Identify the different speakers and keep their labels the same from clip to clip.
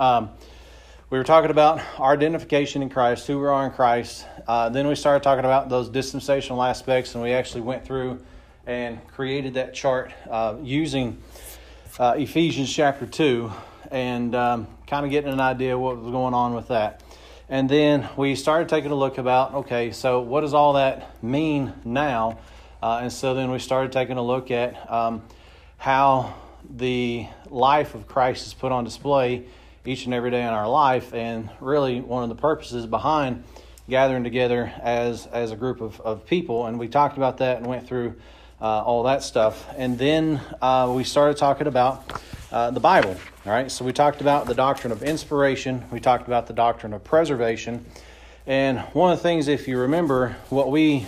Speaker 1: Um, we were talking about our identification in Christ, who we are in Christ. Uh, then we started talking about those dispensational aspects, and we actually went through and created that chart uh, using uh, Ephesians chapter 2 and um, kind of getting an idea what was going on with that. And then we started taking a look about okay, so what does all that mean now? Uh, and so then we started taking a look at um, how the life of Christ is put on display each and every day in our life, and really one of the purposes behind gathering together as as a group of, of people. And we talked about that and went through uh, all that stuff. And then uh, we started talking about uh, the Bible. All right, so we talked about the doctrine of inspiration, we talked about the doctrine of preservation. And one of the things, if you remember, what we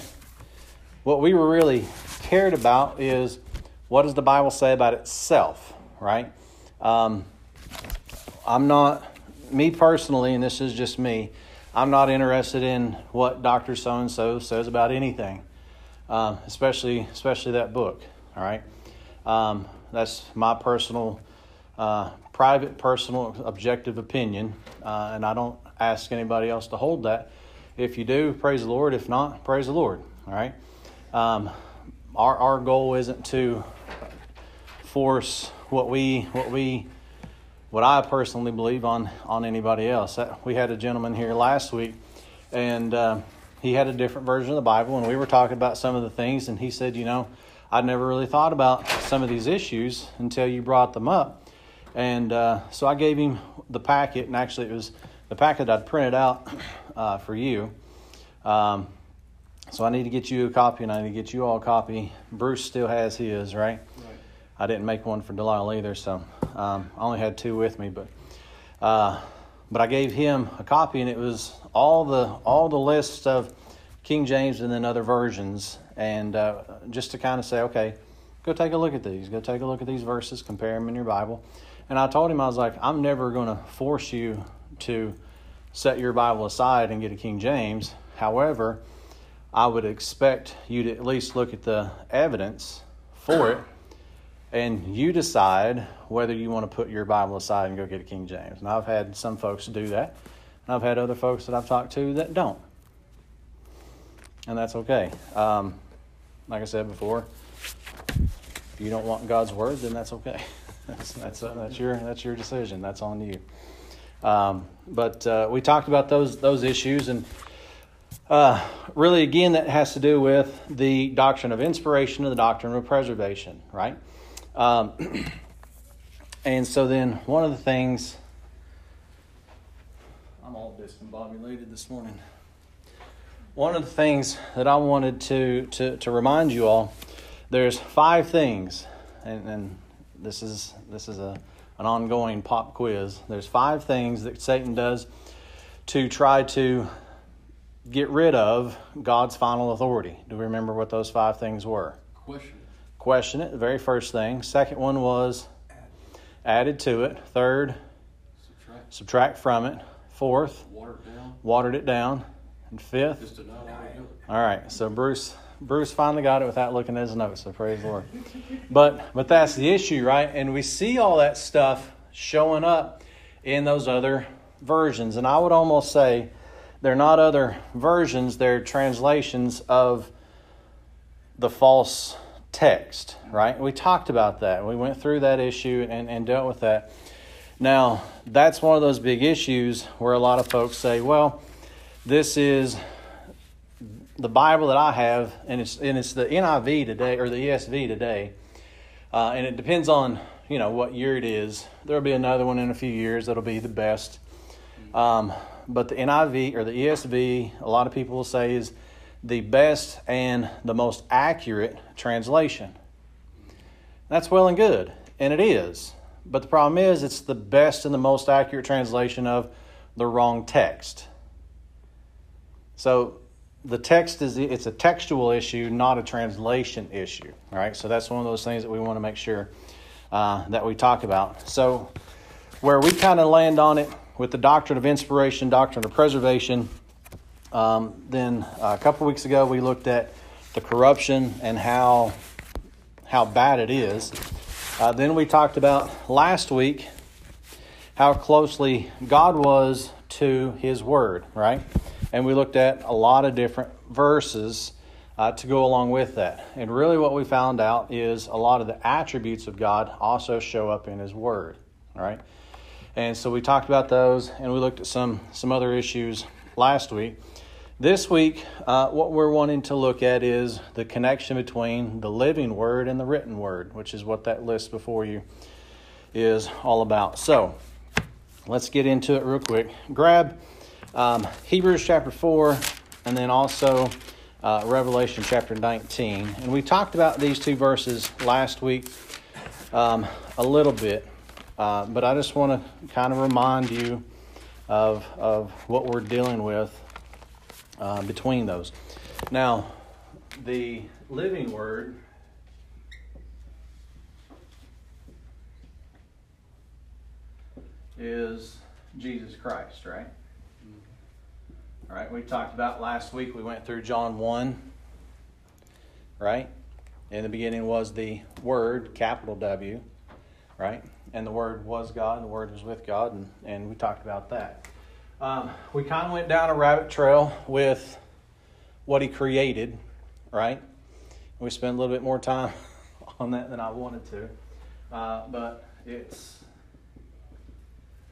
Speaker 1: what we were really cared about is what does the Bible say about itself, right? Um, I'm not, me personally, and this is just me, I'm not interested in what Dr. So and so says about anything, um, especially, especially that book, all right? Um, that's my personal, uh, private, personal, objective opinion, uh, and I don't ask anybody else to hold that. If you do, praise the Lord. If not, praise the Lord, all right? Um, our, our goal isn't to force what we, what we, what I personally believe on on anybody else. We had a gentleman here last week, and uh, he had a different version of the Bible, and we were talking about some of the things, and he said, you know, I'd never really thought about some of these issues until you brought them up, and uh, so I gave him the packet, and actually it was the packet I'd printed out uh, for you. Um, so I need to get you a copy, and I need to get you all a copy. Bruce still has his, right? right. I didn't make one for Delilah either, so um, I only had two with me, but uh, but I gave him a copy, and it was all the all the list of King James and then other versions, and uh, just to kind of say, okay, go take a look at these, go take a look at these verses, compare them in your Bible. And I told him I was like, I'm never going to force you to set your Bible aside and get a King James. However, I would expect you to at least look at the evidence for it and you decide whether you want to put your Bible aside and go get a King James. And I've had some folks do that, and I've had other folks that I've talked to that don't. And that's okay. Um, like I said before, if you don't want God's word, then that's okay. that's that's, uh, that's your that's your decision. That's on you. Um, but uh, we talked about those those issues, and uh, really, again, that has to do with the doctrine of inspiration and the doctrine of preservation, right? Um, and so then one of the things, I'm all discombobulated this morning. One of the things that I wanted to, to, to remind you all, there's five things, and, and this is this is a an ongoing pop quiz. There's five things that Satan does to try to get rid of God's final authority. Do we remember what those five things were?
Speaker 2: Question
Speaker 1: question it, the very first thing. Second one was added to it. Third, subtract, subtract from it. Fourth,
Speaker 2: watered it down.
Speaker 1: Watered it down. And fifth,
Speaker 2: just
Speaker 1: all right. So Bruce Bruce finally got it without looking at his notes. So praise the Lord. But but that's the issue, right? And we see all that stuff showing up in those other versions, and I would almost say they're not other versions; they're translations of the false text, right? We talked about that. We went through that issue and, and dealt with that. Now, that's one of those big issues where a lot of folks say, well, this is the Bible that I have, and it's, and it's the NIV today, or the ESV today, uh, and it depends on, you know, what year it is. There'll be another one in a few years that'll be the best. Um, but the NIV, or the ESV, a lot of people will say is the best and the most accurate translation. That's well and good, and it is. But the problem is, it's the best and the most accurate translation of the wrong text. So the text is it's a textual issue, not a translation issue. Right. So that's one of those things that we want to make sure uh, that we talk about. So where we kind of land on it with the doctrine of inspiration, doctrine of preservation, um, then uh, a couple weeks ago, we looked at the corruption and how how bad it is. Uh, then we talked about last week how closely God was to His Word, right? And we looked at a lot of different verses uh, to go along with that. And really, what we found out is a lot of the attributes of God also show up in His Word, right? And so we talked about those, and we looked at some some other issues last week. This week, uh, what we're wanting to look at is the connection between the living Word and the written Word, which is what that list before you is all about. So, let's get into it real quick. Grab um, Hebrews chapter 4 and then also uh, Revelation chapter 19. And we talked about these two verses last week um, a little bit, uh, but I just want to kind of remind you of, of what we're dealing with uh, between those. Now, the living word is Jesus Christ, right? All right, we talked about last week, we went through John 1, right? In the beginning was the Word, capital W, right? And the Word was God, and the Word was with God, and, and we talked about that. Um, we kind of went down a rabbit trail with what He created, right? We spent a little bit more time on that than I wanted to, uh, but it's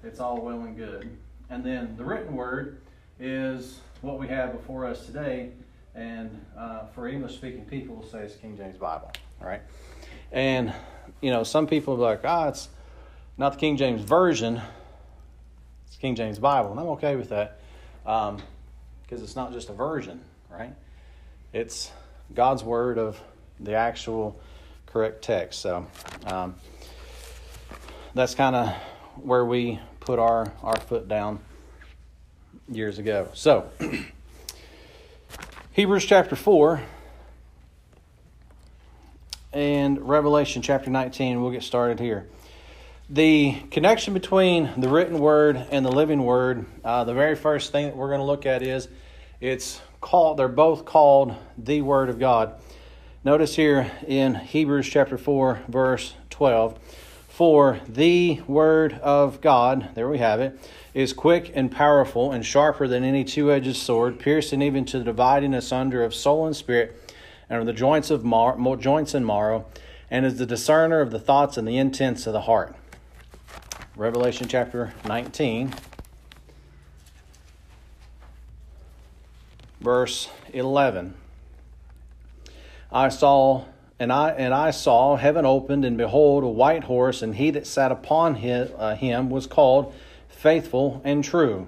Speaker 1: it's all well and good. And then the written word is what we have before us today. And uh, for English speaking people, we'll say it's King James Bible, right? And, you know, some people are like, ah, oh, it's not the King James Version, King James Bible. And I'm okay with that because um, it's not just a version, right? It's God's Word of the actual correct text. So um, that's kind of where we put our, our foot down years ago. So, Hebrews chapter 4 and Revelation chapter 19, we'll get started here. The connection between the written word and the living word, uh, the very first thing that we're going to look at is it's called, they're both called the Word of God. Notice here in Hebrews chapter 4, verse 12 for the word of God, there we have it, is quick and powerful and sharper than any two edged sword, piercing even to the dividing asunder of soul and spirit, and of the joints of mar- joints and marrow, and is the discerner of the thoughts and the intents of the heart. Revelation chapter 19, verse 11. I saw and I and I saw heaven opened, and behold, a white horse, and he that sat upon him, uh, him was called faithful and true,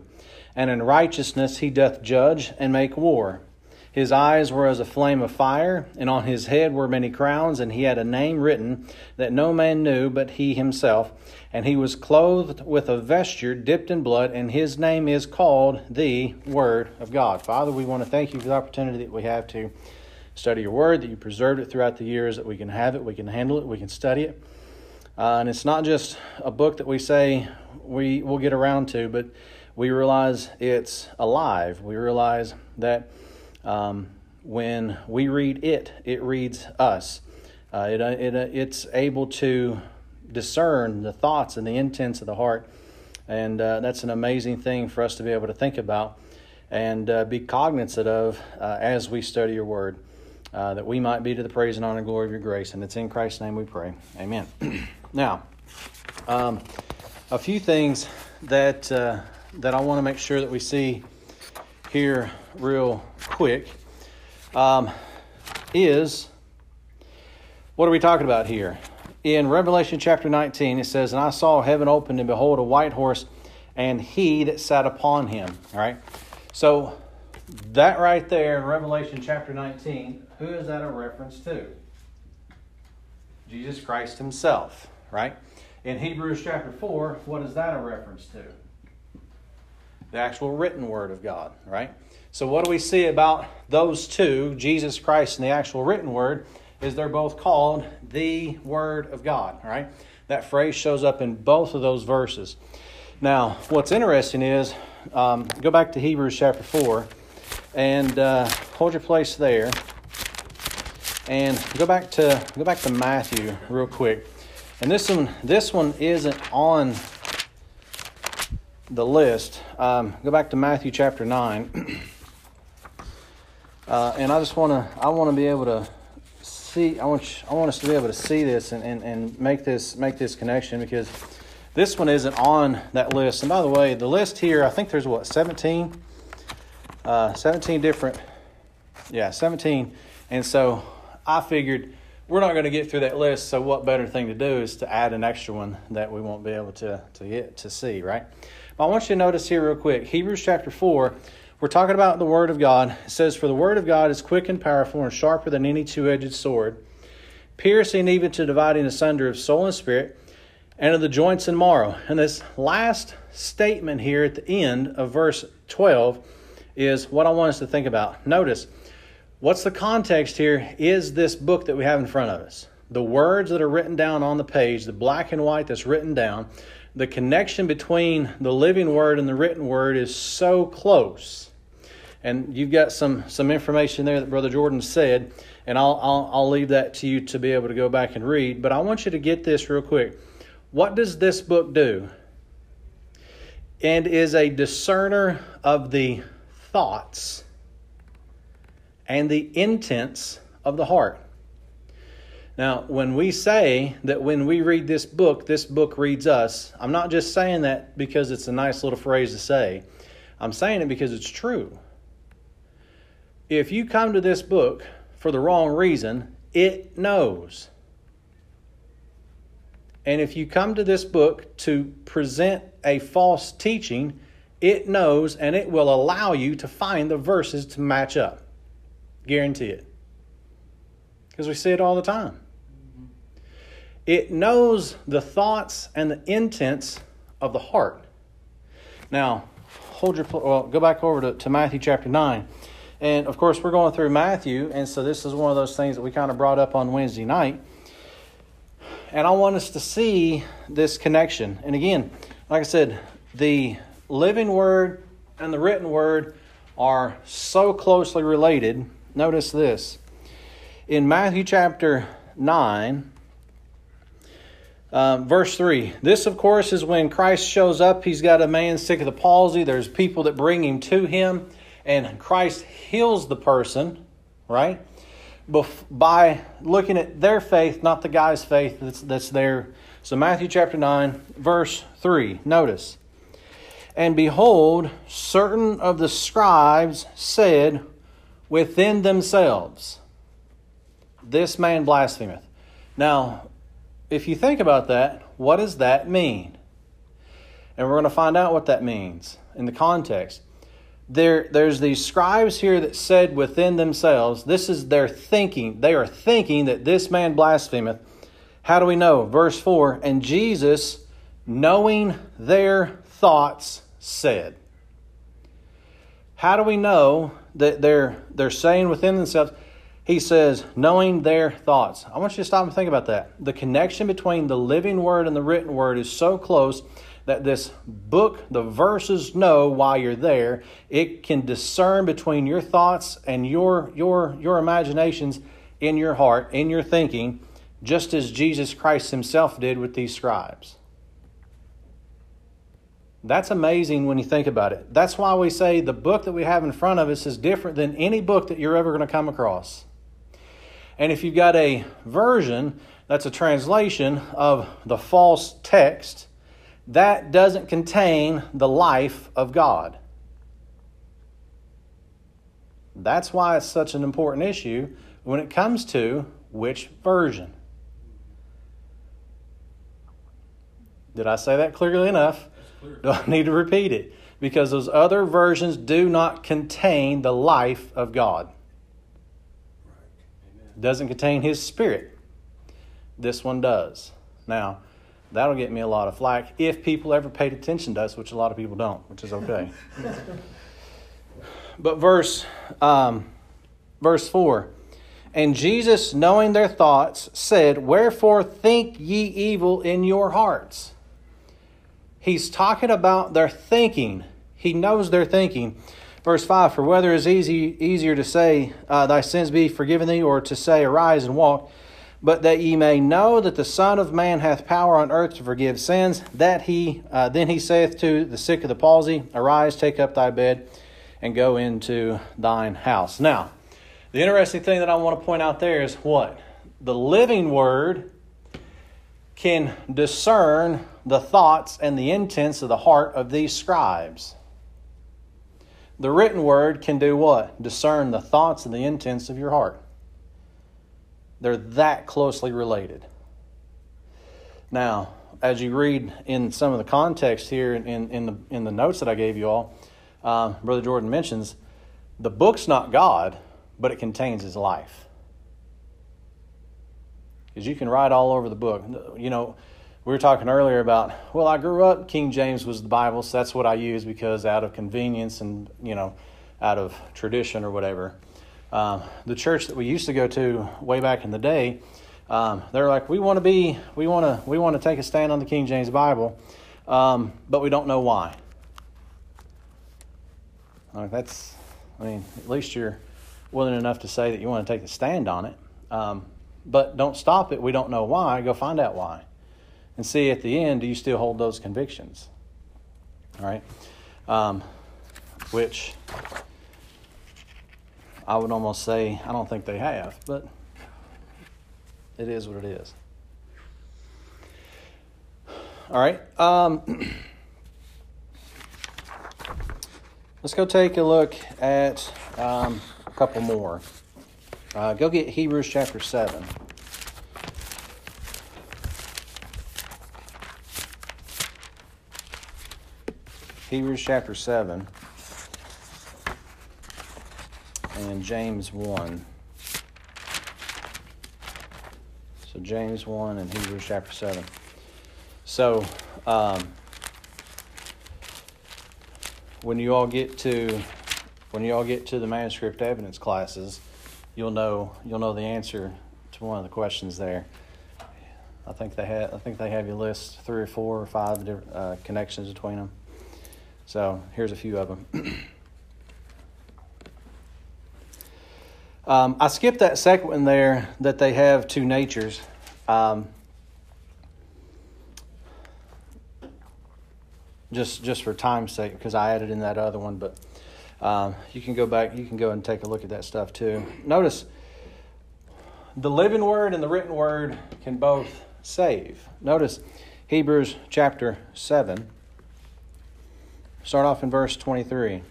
Speaker 1: and in righteousness he doth judge and make war. His eyes were as a flame of fire, and on his head were many crowns, and he had a name written that no man knew but he himself. And he was clothed with a vesture dipped in blood, and his name is called the Word of God. Father, we want to thank you for the opportunity that we have to study your word, that you preserved it throughout the years, that we can have it, we can handle it, we can study it. Uh, and it's not just a book that we say we will get around to, but we realize it's alive. We realize that um, when we read it, it reads us. Uh, it, uh, it, uh, it's able to discern the thoughts and the intents of the heart. And uh, that's an amazing thing for us to be able to think about and uh, be cognizant of uh, as we study your word that we might be to the praise and honor and glory of your grace. And it's in Christ's name we pray. Amen. now, um, a few things that, that I want to make sure that we see here real quick um, is what are we talking about here? In Revelation chapter 19, it says, And I saw heaven opened, and behold, a white horse, and he that sat upon him. All right? So, that right there in Revelation chapter 19 who is that a reference to? Jesus Christ Himself, right? In Hebrews chapter 4, what is that a reference to? The actual written Word of God, right? So, what do we see about those two, Jesus Christ and the actual written Word, is they're both called the Word of God, right? That phrase shows up in both of those verses. Now, what's interesting is um, go back to Hebrews chapter 4 and uh, hold your place there. And go back to go back to Matthew real quick. And this one this one isn't on the list, um, go back to Matthew chapter 9. Uh, and I just want to I want to be able to see I want you, I want us to be able to see this and, and, and make this make this connection because this one isn't on that list. And by the way, the list here I think there's what 17 uh, 17 different yeah 17 and so I figured we're not going to get through that list. So what better thing to do is to add an extra one that we won't be able to to get to see right. But I want you to notice here real quick Hebrews chapter four we're talking about the Word of God. It says, For the Word of God is quick and powerful and sharper than any two edged sword, piercing even to dividing asunder of soul and spirit, and of the joints and marrow. And this last statement here at the end of verse 12 is what I want us to think about. Notice, what's the context here is this book that we have in front of us. The words that are written down on the page, the black and white that's written down, the connection between the living word and the written word is so close and you've got some some information there that Brother Jordan said, and I'll, I'll I'll leave that to you to be able to go back and read. But I want you to get this real quick. What does this book do? And is a discerner of the thoughts and the intents of the heart. Now, when we say that when we read this book, this book reads us, I'm not just saying that because it's a nice little phrase to say. I'm saying it because it's true if you come to this book for the wrong reason, it knows. And if you come to this book to present a false teaching, it knows and it will allow you to find the verses to match up. Guarantee it. Because we see it all the time. It knows the thoughts and the intents of the heart. Now, hold your well, go back over to, to Matthew chapter 9. And of course, we're going through Matthew, and so this is one of those things that we kind of brought up on Wednesday night. And I want us to see this connection. And again, like I said, the living word and the written word are so closely related. Notice this. In Matthew chapter 9, um, verse 3. This, of course, is when Christ shows up. He's got a man sick of the palsy. There's people that bring him to him and Christ heals the person, right? By looking at their faith, not the guy's faith that's, that's there. So, Matthew chapter 9, verse 3, notice. And behold, certain of the scribes said within themselves, This man blasphemeth. Now, if you think about that, what does that mean? And we're going to find out what that means in the context there, there's these scribes here that said within themselves, this is their thinking. They are thinking that this man blasphemeth. How do we know? Verse 4 And Jesus, knowing their thoughts, said. How do we know that they're, they're saying within themselves? He says, knowing their thoughts. I want you to stop and think about that. The connection between the living word and the written word is so close that this book, the verses know while you're there. It can discern between your thoughts and your your your imaginations in your heart, in your thinking, just as Jesus Christ himself did with these scribes. That's amazing when you think about it. That's why we say the book that we have in front of us is different than any book that you're ever going to come across. And if you've got a version that's a translation of the false text, that doesn't contain the life of God. That's why it's such an important issue when it comes to which version. Did I say that clearly enough? Do I need to repeat it? Because those other versions do not contain the life of God. It doesn't contain His Spirit. This one does. Now, That'll get me a lot of flack if people ever paid attention to us, which a lot of people don't, which is okay. but verse um, verse four, and Jesus, knowing their thoughts, said, "Wherefore think ye evil in your hearts?" He's talking about their thinking. He knows their thinking. Verse 5 For whether it is easy, easier to say, uh, Thy sins be forgiven thee, or to say, Arise and walk, but that ye may know that the Son of Man hath power on earth to forgive sins. That he uh, then he saith to the sick of the palsy, Arise, take up thy bed, and go into thine house. Now, the interesting thing that I want to point out there is what the living Word can discern the thoughts and the intents of the heart of these scribes. The written word can do what? Discern the thoughts and the intents of your heart. They're that closely related. Now, as you read in some of the context here in, in, the, in the notes that I gave you all, uh, Brother Jordan mentions the book's not God, but it contains his life. Because you can write all over the book. You know, we were talking earlier about, well, I grew up, King James was the Bible, so that's what I use because out of convenience and, you know, out of tradition or whatever. Um, the church that we used to go to way back in the day, um, they're like, we want to be, we want to, we want to take a stand on the King James Bible, um, but we don't know why. Like that's, I mean, at least you're willing enough to say that you want to take a stand on it. Um, but don't stop it. We don't know why. Go find out why, and see at the end, do you still hold those convictions? All right, um, which I would almost say I don't think they have, but it is what it is. All right. Um, let's go take a look at um, a couple more. Uh, go get Hebrews chapter 7. Hebrews chapter 7 and James 1. So James 1 and Hebrews chapter 7. So um, when you all get to when you all get to the manuscript evidence classes, you'll know you'll know the answer to one of the questions there. I think they have I think they have you list three or four or five different uh, connections between them. So here's a few of them. Um, I skipped that second one there that they have two natures. Um, just just for time's sake, because I added in that other one, but um, you can go back, you can go and take a look at that stuff too. Notice the living word and the written word can both save. Notice Hebrews chapter 7. Start off in verse 23.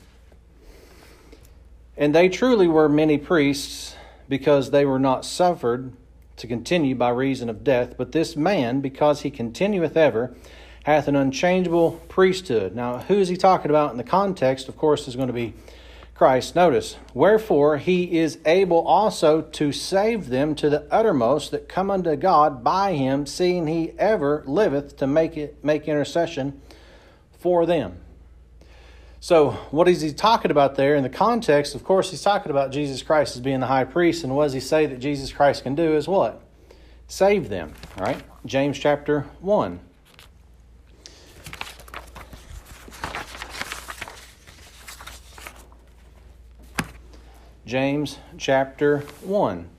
Speaker 1: And they truly were many priests, because they were not suffered to continue by reason of death. But this man, because he continueth ever, hath an unchangeable priesthood. Now, who is he talking about in the context? Of course, is going to be Christ. Notice, wherefore he is able also to save them to the uttermost that come unto God by him, seeing he ever liveth to make it make intercession for them. So, what is he talking about there in the context? Of course, he's talking about Jesus Christ as being the high priest. And what does he say that Jesus Christ can do is what? Save them. All right? James chapter 1. James chapter 1.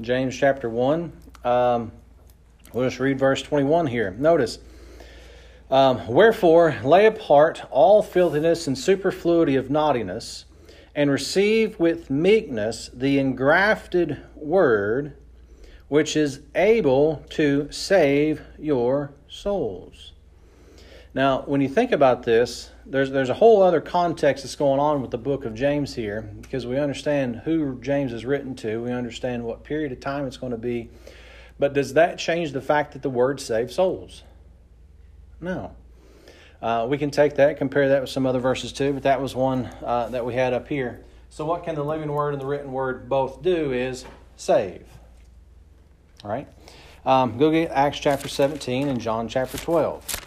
Speaker 1: James chapter 1. Um, we'll just read verse 21 here. Notice, um, Wherefore, lay apart all filthiness and superfluity of naughtiness, and receive with meekness the engrafted word, which is able to save your souls. Now, when you think about this, there's there's a whole other context that's going on with the book of James here because we understand who James is written to, we understand what period of time it's going to be. But does that change the fact that the word saves souls? No. Uh, we can take that, compare that with some other verses too, but that was one uh, that we had up here. So, what can the living word and the written word both do is save. All right? Um, go get Acts chapter 17 and John chapter 12.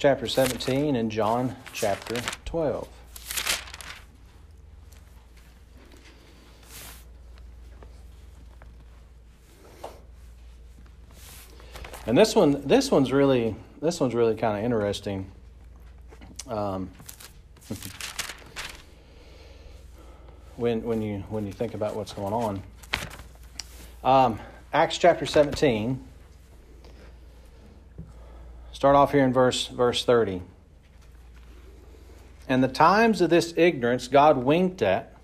Speaker 1: Chapter 17 and John chapter 12. And this one, this one's really, this one's really kind of interesting. Um, when when you when you think about what's going on. Um, Acts chapter seventeen. Start off here in verse verse thirty. And the times of this ignorance God winked at,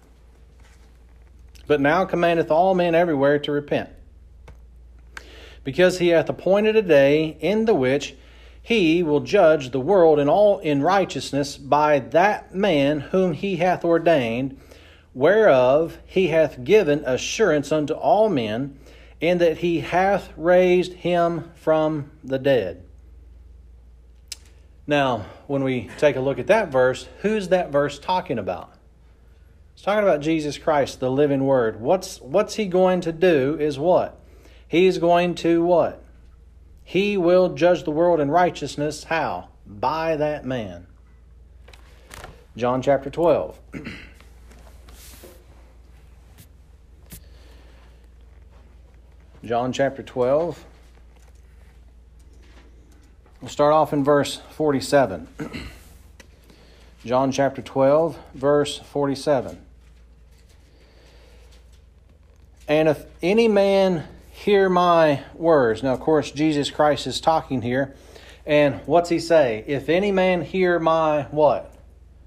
Speaker 1: but now commandeth all men everywhere to repent. Because he hath appointed a day in the which he will judge the world in all in righteousness by that man whom he hath ordained, whereof he hath given assurance unto all men, in that he hath raised him from the dead. Now, when we take a look at that verse, who's that verse talking about? It's talking about Jesus Christ, the living word. What's what's he going to do is what? He's going to what? He will judge the world in righteousness. How? By that man. John chapter 12. John chapter 12. We'll start off in verse 47. John chapter 12, verse 47. And if any man hear my words, now of course Jesus Christ is talking here, and what's he say? If any man hear my what?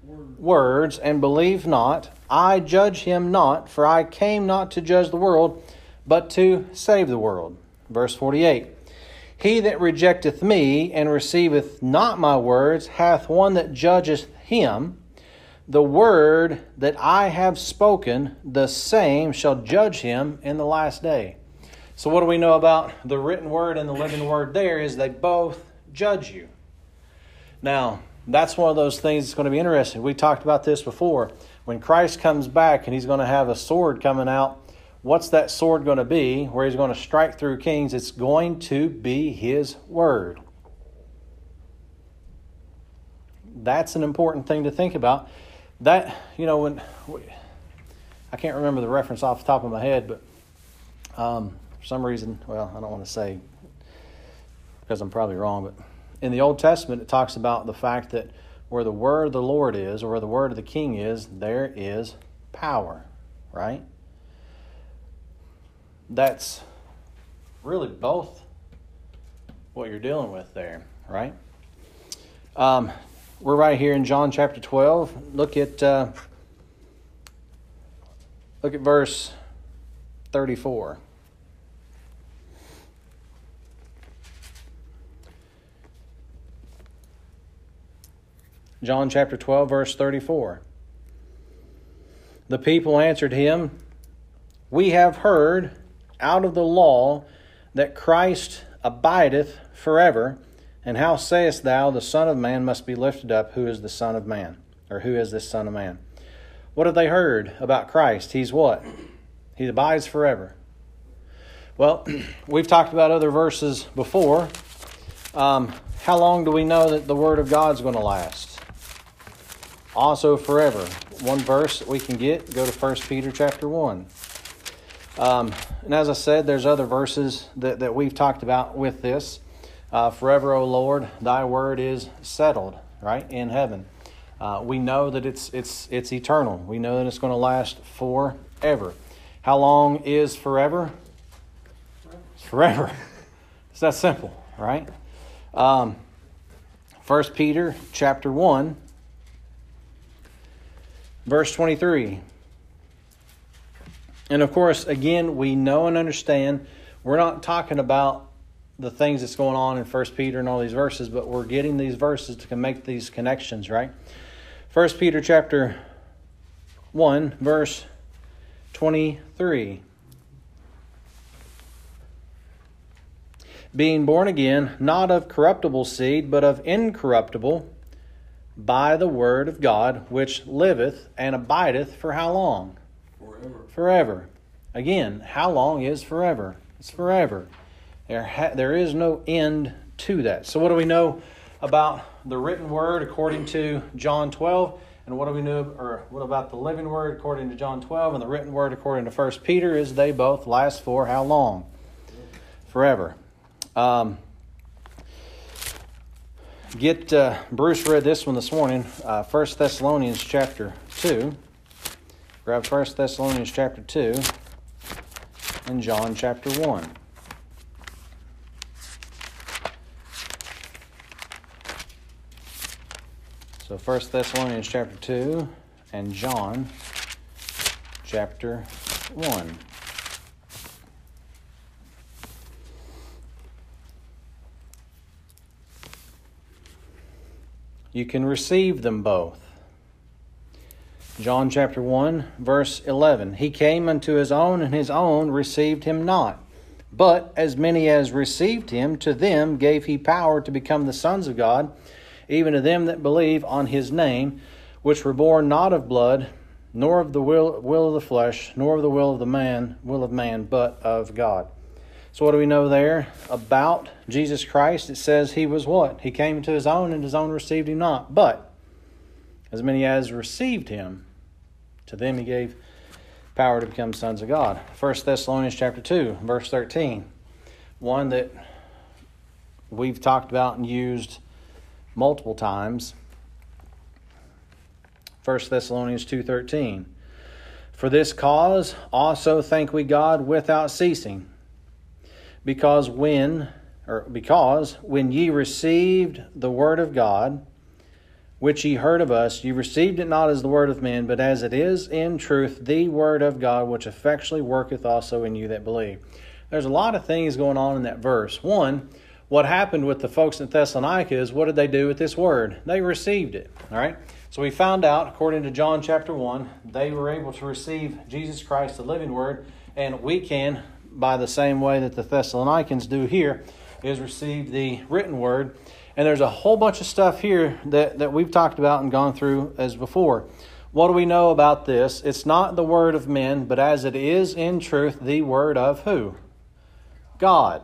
Speaker 1: Words, words and believe not, I judge him not, for I came not to judge the world, but to save the world. Verse 48. He that rejecteth me and receiveth not my words hath one that judgeth him. The word that I have spoken, the same shall judge him in the last day. So, what do we know about the written word and the living word there is they both judge you. Now, that's one of those things that's going to be interesting. We talked about this before. When Christ comes back and he's going to have a sword coming out What's that sword going to be where he's going to strike through kings? It's going to be his word. That's an important thing to think about. That, you know, when I can't remember the reference off the top of my head, but um, for some reason, well, I don't want to say because I'm probably wrong, but in the Old Testament, it talks about the fact that where the word of the Lord is, or where the word of the king is, there is power, right? That's really both what you're dealing with there, right? Um, we're right here in John chapter 12. Look at uh, look at verse 34. John chapter 12, verse 34. The people answered him, We have heard out of the law that Christ abideth forever. And how sayest thou, the Son of Man must be lifted up? Who is the Son of Man? Or who is this Son of Man? What have they heard about Christ? He's what? He abides forever. Well, we've talked about other verses before. Um, how long do we know that the Word of God's going to last? Also forever. One verse that we can get, go to 1 Peter chapter 1. Um, and as I said, there's other verses that, that we've talked about with this. Uh, Forever, O Lord, thy word is settled, right, in heaven. Uh, we know that it's, it's, it's eternal. We know that it's going to last forever. How long is forever? Forever. It's that simple, right? Um, 1 Peter chapter 1, verse 23. And of course, again, we know and understand we're not talking about the things that's going on in First Peter and all these verses, but we're getting these verses to make these connections, right? First Peter chapter 1, verse 23. Being born again, not of corruptible seed, but of incorruptible, by the word of God, which liveth and abideth for how long? Forever. Forever. Again, how long is forever? It's forever. There, ha- there is no end to that. So, what do we know about the written word according to John 12? And what do we know, or what about the living word according to John 12 and the written word according to 1 Peter? Is they both last for how long? Forever. Um, get uh, Bruce read this one this morning, uh, 1 Thessalonians chapter 2. Grab 1 Thessalonians chapter 2 and John chapter 1. So 1 Thessalonians chapter 2 and John chapter 1. You can receive them both. John chapter 1, verse 11. He came unto his own, and his own received him not. But as many as received him, to them gave he power to become the sons of God even to them that believe on his name, which were born not of blood, nor of the will, will of the flesh, nor of the will of the man, will of man, but of God. So what do we know there about Jesus Christ? It says he was what? He came to his own, and his own received him not. But as many as received him, to them he gave power to become sons of God. 1 Thessalonians chapter 2, verse 13. One that we've talked about and used multiple times. 1 Thessalonians 2:13 For this cause also thank we God without ceasing because when or because when ye received the word of God which ye heard of us ye received it not as the word of men but as it is in truth the word of God which effectually worketh also in you that believe. There's a lot of things going on in that verse. One, what happened with the folks in Thessalonica is what did they do with this word? They received it. All right. So we found out, according to John chapter 1, they were able to receive Jesus Christ, the living word, and we can, by the same way that the Thessalonians do here, is receive the written word. And there's a whole bunch of stuff here that, that we've talked about and gone through as before. What do we know about this? It's not the word of men, but as it is in truth, the word of who? God.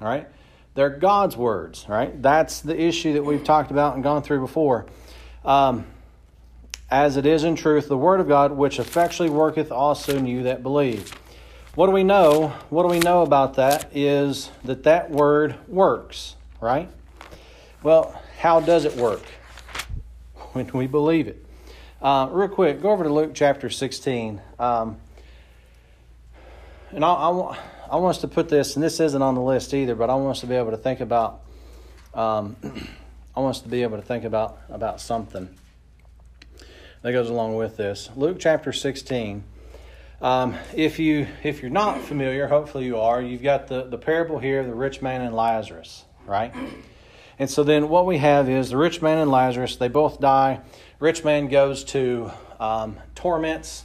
Speaker 1: All right. They're God's words, right? That's the issue that we've talked about and gone through before. Um, as it is in truth, the word of God, which effectually worketh also in you that believe. What do we know? What do we know about that is that that word works, right? Well, how does it work? When we believe it. Uh, real quick, go over to Luke chapter 16. Um, and I, I, I want us to put this, and this isn't on the list either, but I want us to be able to think about. Um, I want us to be able to think about about something that goes along with this. Luke chapter sixteen. Um, if you if you're not familiar, hopefully you are. You've got the the parable here of the rich man and Lazarus, right? And so then what we have is the rich man and Lazarus. They both die. Rich man goes to um, torments,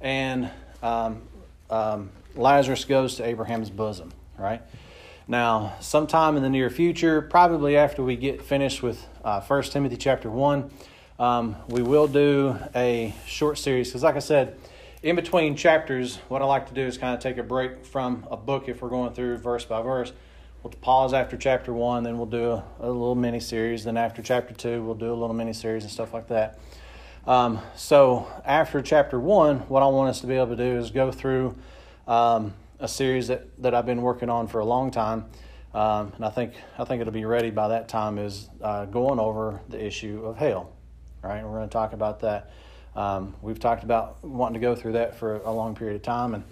Speaker 1: and um, um Lazarus goes to Abraham's bosom, right? Now, sometime in the near future, probably after we get finished with uh, 1 Timothy chapter 1, um, we will do a short series. Because, like I said, in between chapters, what I like to do is kind of take a break from a book if we're going through verse by verse. We'll pause after chapter 1, then we'll do a, a little mini series. Then, after chapter 2, we'll do a little mini series and stuff like that. Um, so, after chapter 1, what I want us to be able to do is go through um, a series that, that I've been working on for a long time. Um, and I think I think it'll be ready by that time. Is uh, going over the issue of hell, right? we're going to talk about that. Um, we've talked about wanting to go through that for a long period of time, and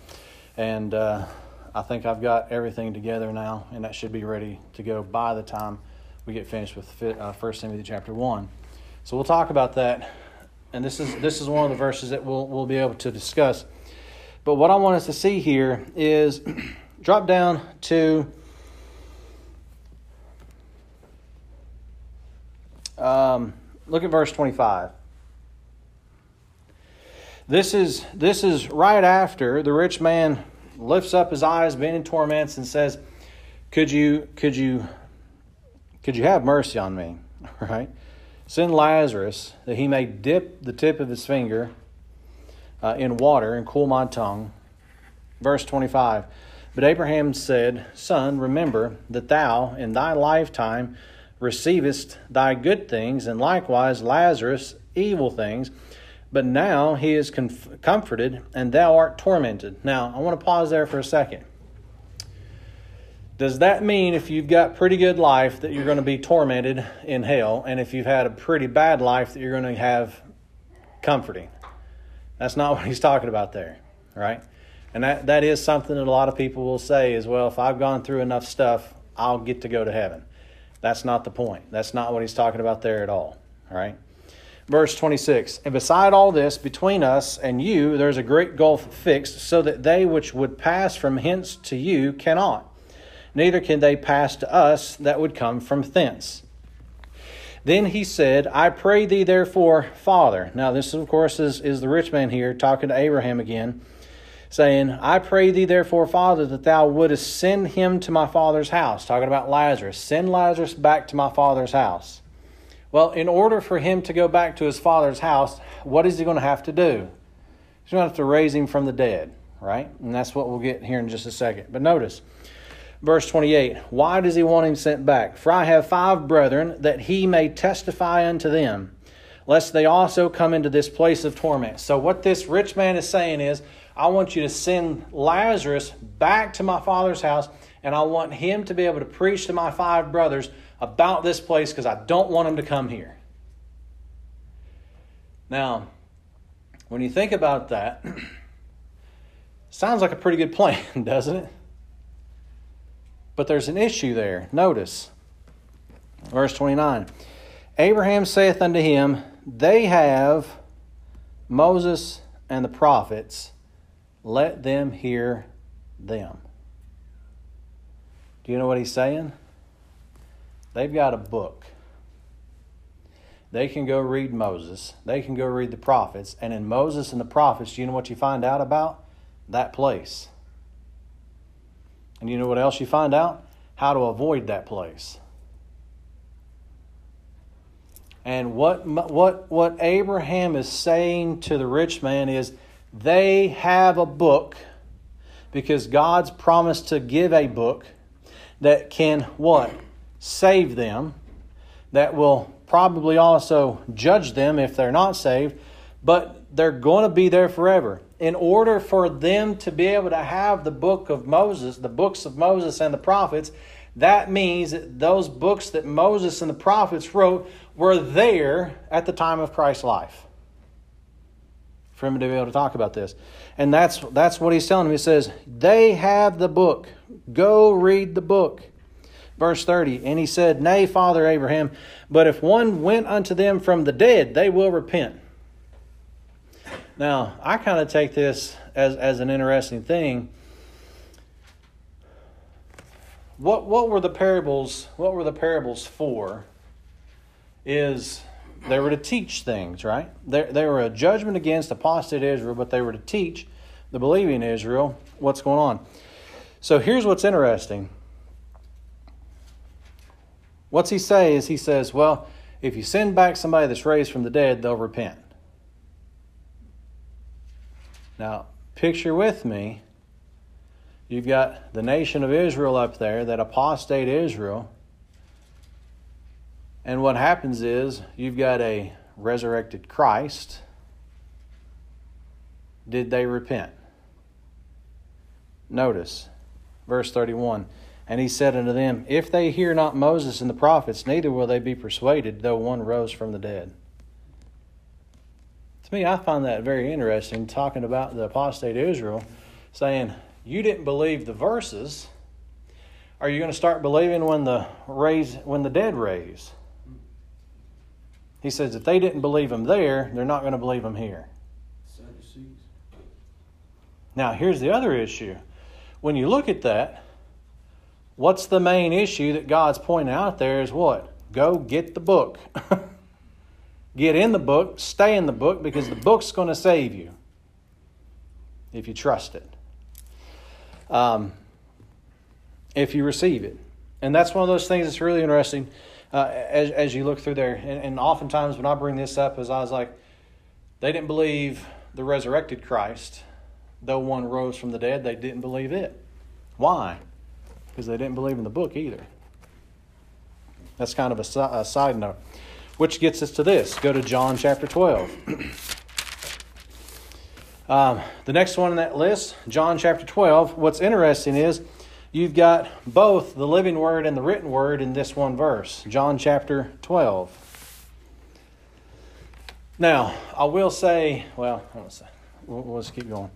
Speaker 1: and uh, I think I've got everything together now, and that should be ready to go by the time we get finished with uh, First Timothy chapter one. So we'll talk about that, and this is this is one of the verses that we'll we'll be able to discuss. But what I want us to see here is drop down to um, look at verse 25. This is this is right after the rich man lifts up his eyes, being in torments, and says, "Could you could you could you have mercy on me?" Right? Send Lazarus that he may dip the tip of his finger uh, in water and cool my tongue. Verse 25 But Abraham said, Son, remember that thou in thy lifetime receivest thy good things, and likewise Lazarus evil things. But now he is comf- comforted, and thou art tormented. Now, I want to pause there for a second. Does that mean if you've got pretty good life that you're going to be tormented in hell, and if you've had a pretty bad life that you're going to have comforting? That's not what he's talking about there, right? And that, that is something that a lot of people will say is, well. If I've gone through enough stuff, I'll get to go to heaven. That's not the point. That's not what he's talking about there at all, all right? Verse 26 And beside all this, between us and you, there's a great gulf fixed, so that they which would pass from hence to you cannot neither can they pass to us that would come from thence. Then he said, I pray thee therefore, Father. Now, this, of course, is, is the rich man here talking to Abraham again, saying, I pray thee therefore, Father, that thou wouldest send him to my father's house. Talking about Lazarus. Send Lazarus back to my father's house. Well, in order for him to go back to his father's house, what is he going to have to do? He's going to have to raise him from the dead, right? And that's what we'll get here in just a second. But notice, Verse 28 Why does he want him sent back? For I have five brethren, that he may testify unto them, lest they also come into this place of torment. So, what this rich man is saying is, I want you to send Lazarus back to my father's house, and I want him to be able to preach to my five brothers about this place because I don't want them to come here. Now, when you think about that, sounds like a pretty good plan, doesn't it? But there's an issue there. Notice verse 29 Abraham saith unto him, They have Moses and the prophets, let them hear them. Do you know what he's saying? They've got a book. They can go read Moses. They can go read the prophets. And in Moses and the prophets, you know what you find out about? That place. And you know what else you find out? How to avoid that place. And what, what, what Abraham is saying to the rich man is they have a book because God's promised to give a book that can what? Save them, that will probably also judge them if they're not saved, but they're going to be there forever in order for them to be able to have the book of Moses, the books of Moses and the prophets, that means that those books that Moses and the prophets wrote were there at the time of Christ's life. For him to be able to talk about this. And that's that's what he's telling them. He says, They have the book. Go read the book. Verse 30, and he said, Nay, Father Abraham, but if one went unto them from the dead, they will repent. Now, I kind of take this as, as an interesting thing. What what were the parables? What were the parables for? Is they were to teach things, right? They, they were a judgment against apostate Israel, but they were to teach the believing Israel what's going on. So here's what's interesting. What's he say is he says, well, if you send back somebody that's raised from the dead, they'll repent. Now, picture with me, you've got the nation of Israel up there, that apostate Israel. And what happens is you've got a resurrected Christ. Did they repent? Notice verse 31. And he said unto them, If they hear not Moses and the prophets, neither will they be persuaded, though one rose from the dead. To me, I find that very interesting, talking about the apostate Israel, saying, You didn't believe the verses. Are you going to start believing when the raise when the dead raise? He says if they didn't believe him there, they're not going to believe him here. Now, here's the other issue. When you look at that, what's the main issue that God's pointing out there is what? Go get the book. Get in the book, stay in the book, because the book's going to save you if you trust it. Um, if you receive it. And that's one of those things that's really interesting uh, as, as you look through there. And, and oftentimes when I bring this up, as I was like, they didn't believe the resurrected Christ, though one rose from the dead, they didn't believe it. Why? Because they didn't believe in the book either. That's kind of a, a side note. Which gets us to this. Go to John chapter 12. um, the next one on that list, John chapter 12. What's interesting is you've got both the living word and the written word in this one verse, John chapter 12. Now, I will say, well, say, we'll, let's keep going.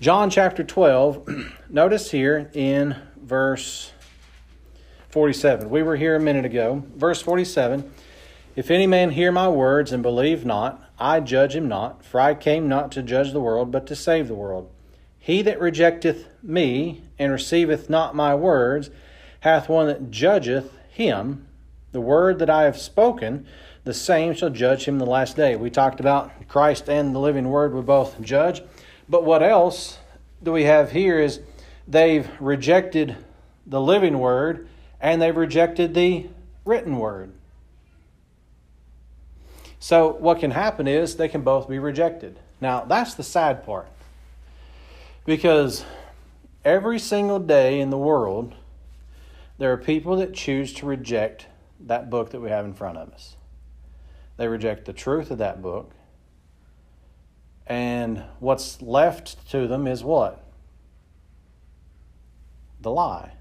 Speaker 1: John chapter 12, notice here in verse 47. We were here a minute ago. Verse 47 If any man hear my words and believe not, I judge him not, for I came not to judge the world, but to save the world. He that rejecteth me and receiveth not my words hath one that judgeth him. The word that I have spoken, the same shall judge him the last day. We talked about Christ and the living word would both judge. But what else do we have here is they've rejected the living word and they've rejected the written word. So, what can happen is they can both be rejected. Now, that's the sad part. Because every single day in the world, there are people that choose to reject that book that we have in front of us. They reject the truth of that book. And what's left to them is what? The lie.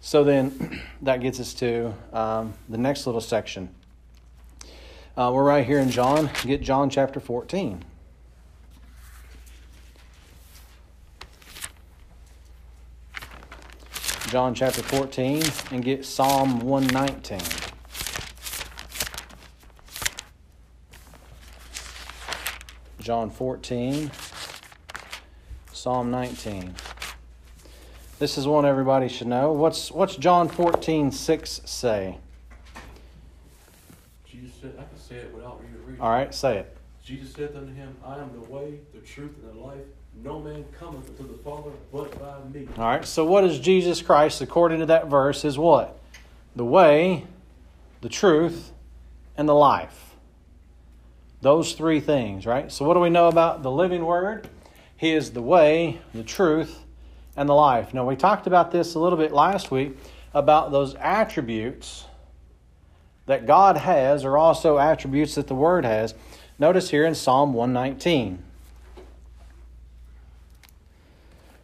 Speaker 1: So then that gets us to um, the next little section. Uh, we're right here in John. Get John chapter 14. John chapter 14 and get Psalm 119. John 14, Psalm 19. This is one everybody should know. What's what's John 14, 6 say?
Speaker 2: Jesus said, I can say it without you reading.
Speaker 1: All right, say it.
Speaker 2: Jesus said unto him, I am the way, the truth, and the life. No man cometh unto the Father but by me.
Speaker 1: All right, so what is Jesus Christ, according to that verse, is what? The way, the truth, and the life. Those three things, right? So, what do we know about the living word? He is the way, the truth, and the life. Now, we talked about this a little bit last week about those attributes that God has are also attributes that the Word has. Notice here in Psalm 119,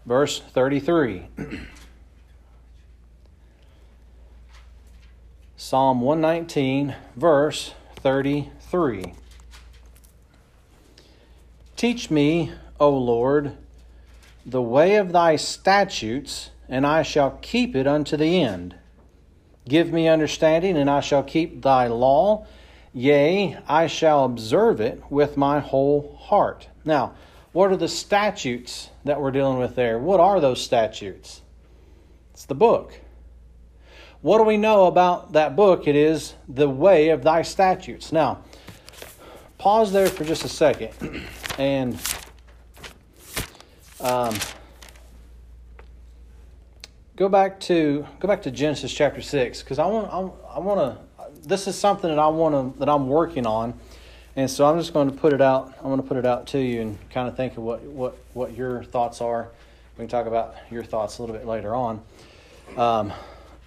Speaker 1: verse 33. Psalm 119, verse 33. Teach me, O Lord, the way of thy statutes, and I shall keep it unto the end. Give me understanding, and I shall keep thy law. Yea, I shall observe it with my whole heart. Now, what are the statutes that we're dealing with there? What are those statutes? It's the book. What do we know about that book? It is the way of thy statutes. Now, pause there for just a second and um, go back to go back to Genesis chapter six because I want I, I want to. This is something that I want to that I'm working on, and so I'm just going to put it out. I'm going to put it out to you and kind of think of what what what your thoughts are. We can talk about your thoughts a little bit later on um,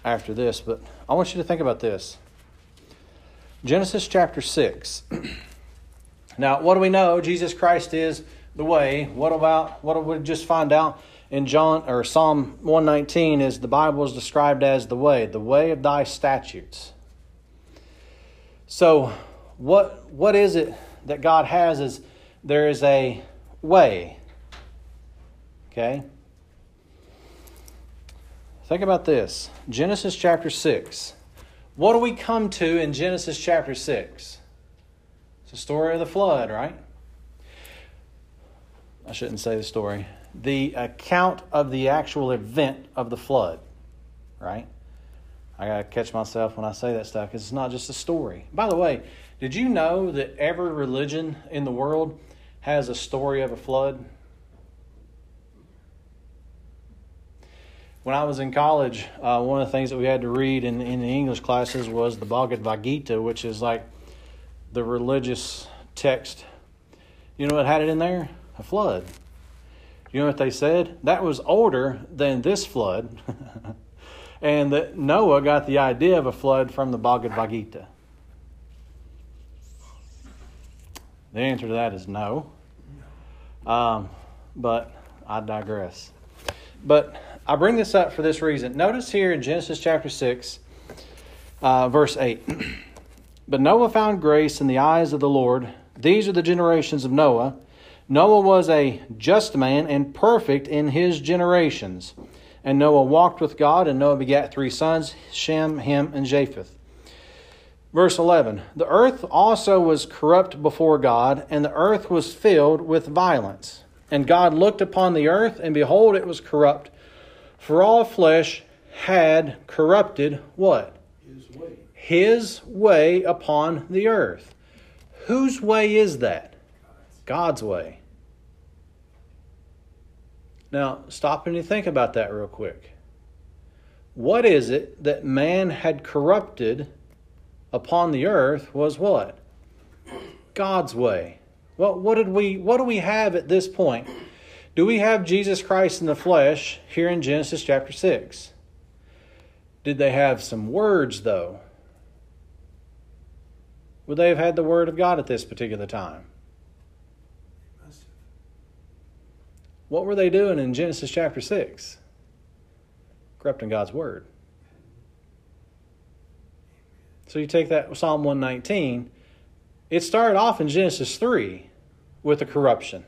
Speaker 1: after this, but I want you to think about this. Genesis chapter six. now, what do we know? Jesus Christ is the way. What about what we just find out in John or Psalm 119 is the Bible is described as the way, the way of thy statutes. So what what is it that God has is there is a way. Okay? Think about this. Genesis chapter 6. What do we come to in Genesis chapter 6? It's the story of the flood, right? I shouldn't say the story, the account of the actual event of the flood, right? I got to catch myself when I say that stuff because it's not just a story. By the way, did you know that every religion in the world has a story of a flood? When I was in college, uh, one of the things that we had to read in, in the English classes was the Bhagavad Gita, which is like the religious text. You know what had it in there? A flood. You know what they said? That was older than this flood. and that Noah got the idea of a flood from the Bhagavad Gita. The answer to that is no. Um, but I digress. But I bring this up for this reason. Notice here in Genesis chapter 6, uh, verse 8. but Noah found grace in the eyes of the Lord. These are the generations of Noah. Noah was a just man and perfect in his generations. And Noah walked with God, and Noah begat three sons Shem, Ham, and Japheth. Verse 11 The earth also was corrupt before God, and the earth was filled with violence. And God looked upon the earth, and behold, it was corrupt. For all flesh had corrupted what?
Speaker 2: His way.
Speaker 1: His way upon the earth. Whose way is that? God's way. Now, stop and you think about that real quick. What is it that man had corrupted upon the earth was what? God's way. Well, what did we what do we have at this point? Do we have Jesus Christ in the flesh here in Genesis chapter 6? Did they have some words though? Would they have had the word of God at this particular time? What were they doing in Genesis chapter 6? Corrupting God's word. So you take that Psalm 119, it started off in Genesis 3 with the corruption.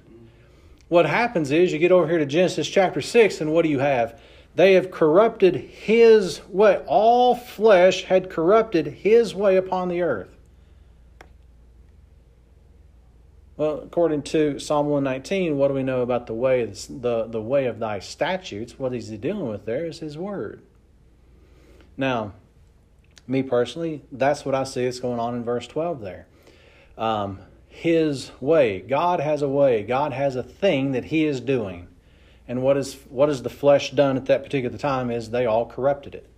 Speaker 1: What happens is you get over here to Genesis chapter 6, and what do you have? They have corrupted his way. All flesh had corrupted his way upon the earth. Well, according to Psalm 119, what do we know about the way the, the way of thy statutes? What is he dealing with there is his word. Now, me personally, that's what I see is going on in verse 12 there. Um, his way. God has a way. God has a thing that he is doing. And what is what has the flesh done at that particular time is they all corrupted it.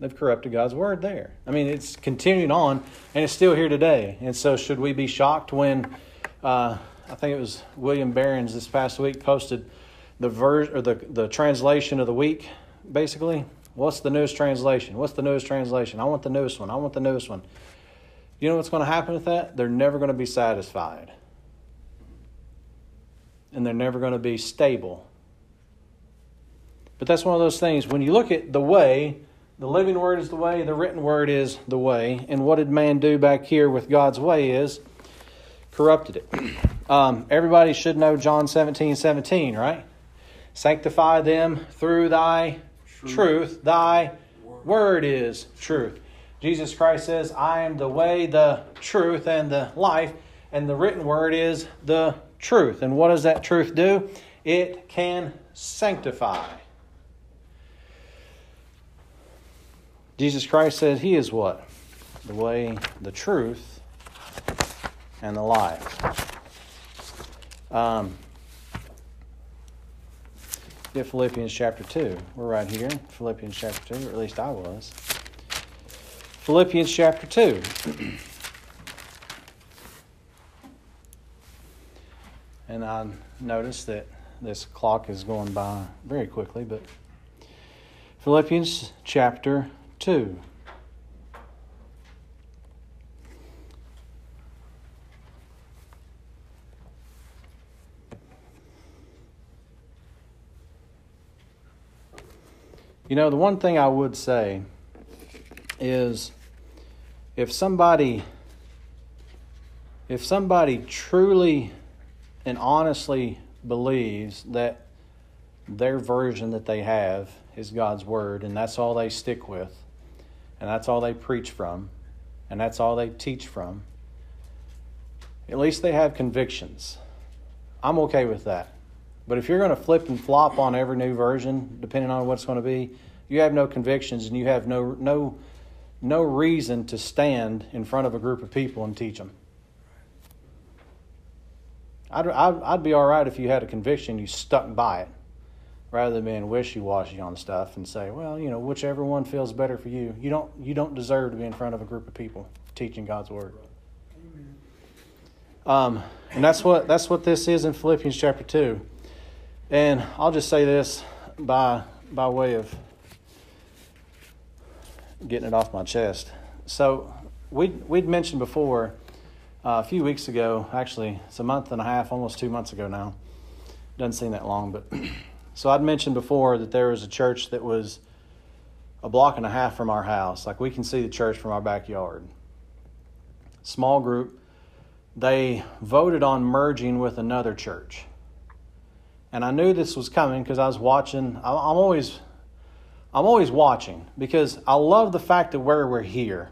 Speaker 1: They've corrupted God's word there. I mean, it's continuing on, and it's still here today. And so, should we be shocked when uh, I think it was William Barron's this past week posted the verse or the the translation of the week? Basically, what's the newest translation? What's the newest translation? I want the newest one. I want the newest one. You know what's going to happen with that? They're never going to be satisfied, and they're never going to be stable. But that's one of those things. When you look at the way the living word is the way, the written word is the way. And what did man do back here with God's way is corrupted it. Um, everybody should know John 17 17, right? Sanctify them through thy truth. truth. Thy word. word is truth. Jesus Christ says, I am the way, the truth, and the life. And the written word is the truth. And what does that truth do? It can sanctify. Jesus Christ said he is what? The way, the truth, and the life. Um, get Philippians chapter 2. We're right here, Philippians chapter 2, or at least I was. Philippians chapter 2. and I notice that this clock is going by very quickly, but Philippians chapter 2. You know, the one thing I would say is if somebody if somebody truly and honestly believes that their version that they have is God's word and that's all they stick with and that's all they preach from, and that's all they teach from, at least they have convictions. I'm okay with that. But if you're going to flip and flop on every new version, depending on what it's going to be, you have no convictions and you have no no no reason to stand in front of a group of people and teach them. I'd, I'd, I'd be all right if you had a conviction, you stuck by it rather than being wishy-washy on stuff and say, well, you know, whichever one feels better for you. You don't you don't deserve to be in front of a group of people teaching God's word. Um, and that's what that's what this is in Philippians chapter two. And I'll just say this by by way of getting it off my chest. So we'd we'd mentioned before uh, a few weeks ago, actually it's a month and a half, almost two months ago now doesn't seem that long, but so I'd mentioned before that there was a church that was a block and a half from our house. Like we can see the church from our backyard. Small group. They voted on merging with another church. And I knew this was coming because I was watching. I'm always, I'm always watching because I love the fact that where we're here.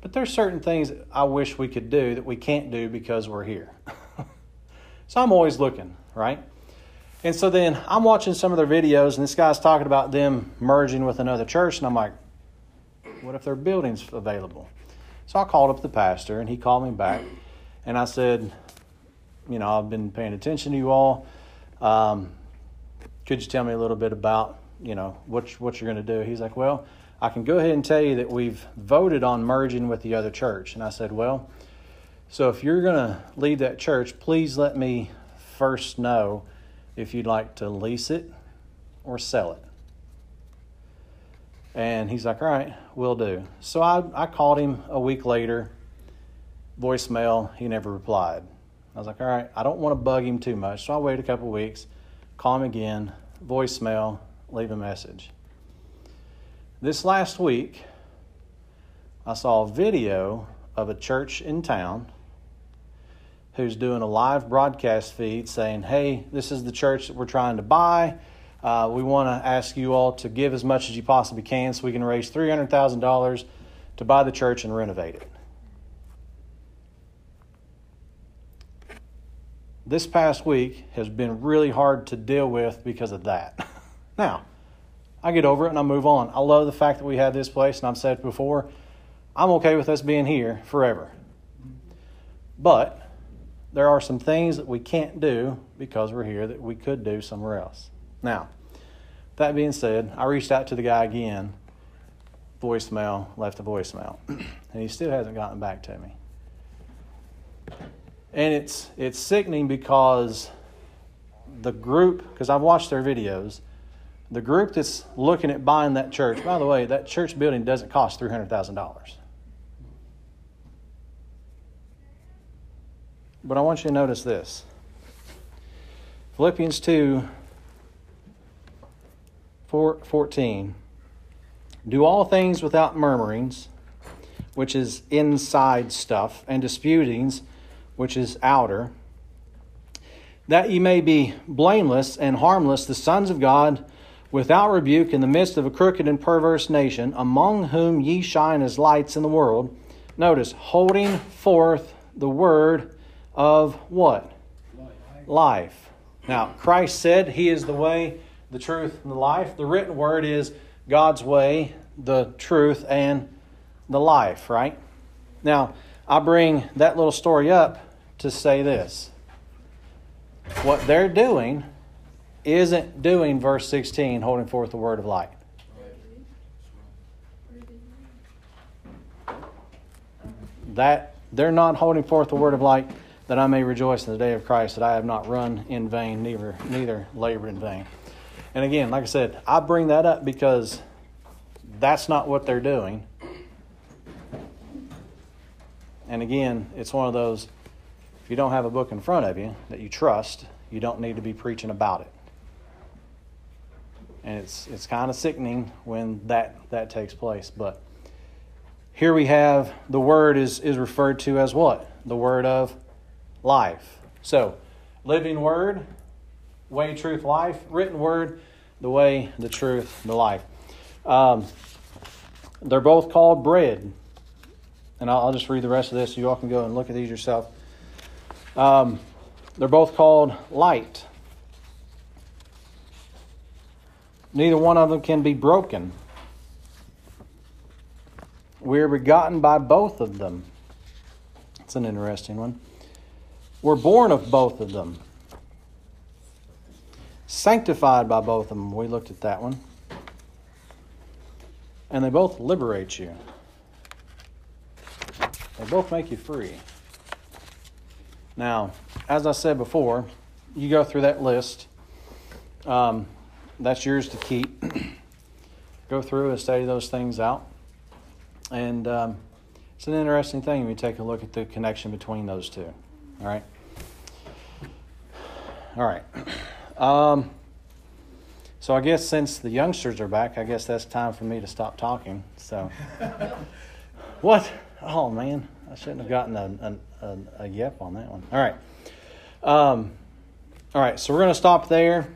Speaker 1: But there's certain things I wish we could do that we can't do because we're here. so I'm always looking, right? And so then I'm watching some of their videos, and this guy's talking about them merging with another church, and I'm like, what if their building's available? So I called up the pastor, and he called me back, and I said, you know, I've been paying attention to you all. Um, could you tell me a little bit about, you know, what what you're going to do? He's like, well, I can go ahead and tell you that we've voted on merging with the other church. And I said, well, so if you're going to leave that church, please let me first know if you'd like to lease it or sell it. And he's like, all right, we'll do. So I, I called him a week later, voicemail, he never replied. I was like, all right, I don't want to bug him too much. So I waited a couple weeks, call him again, voicemail, leave a message. This last week, I saw a video of a church in town who's doing a live broadcast feed saying, Hey, this is the church that we're trying to buy. Uh, we want to ask you all to give as much as you possibly can so we can raise $300,000 to buy the church and renovate it. This past week has been really hard to deal with because of that. now, I get over it and I move on. I love the fact that we have this place, and I've said before, I'm okay with us being here forever. But there are some things that we can't do because we're here that we could do somewhere else. Now, that being said, I reached out to the guy again, voicemail, left a voicemail, and he still hasn't gotten back to me. And it's it's sickening because the group, because I've watched their videos, the group that's looking at buying that church, by the way, that church building doesn't cost three hundred thousand dollars. But I want you to notice this Philippians 2 4, 14. Do all things without murmurings, which is inside stuff, and disputings, which is outer, that ye may be blameless and harmless, the sons of God, without rebuke, in the midst of a crooked and perverse nation, among whom ye shine as lights in the world. Notice, holding forth the word of what? Life. life. Now, Christ said He is the way, the truth, and the life. The written word is God's way, the truth, and the life, right? Now, I bring that little story up to say this. What they're doing isn't doing verse 16, holding forth the word of light. That they're not holding forth the word of light that I may rejoice in the day of Christ, that I have not run in vain, neither, neither labored in vain. And again, like I said, I bring that up because that's not what they're doing. And again, it's one of those if you don't have a book in front of you that you trust, you don't need to be preaching about it. And it's it's kind of sickening when that that takes place, but here we have the word is is referred to as what? The word of life. So, living word, way, truth, life. Written word, the way, the truth, the life. Um, they're both called bread. And I'll, I'll, just read the rest of this. You all can go and look at these yourself. Um, they're both called light. Neither one of them can be broken. We are begotten by both of them. It's an interesting one were born of both of them. Sanctified by both of them. We looked at that one. And they both liberate you. They both make you free. Now, as I said before, you go through that list. Um, that's yours to keep. go through and study those things out. And um, it's an interesting thing when you take a look at the connection between those two. All right? All right. Um, so I guess since the youngsters are back, I guess that's time for me to stop talking. So, what? Oh man, I shouldn't have gotten a, a, a, a yep on that one. All right. Um, all right, so we're going to stop there.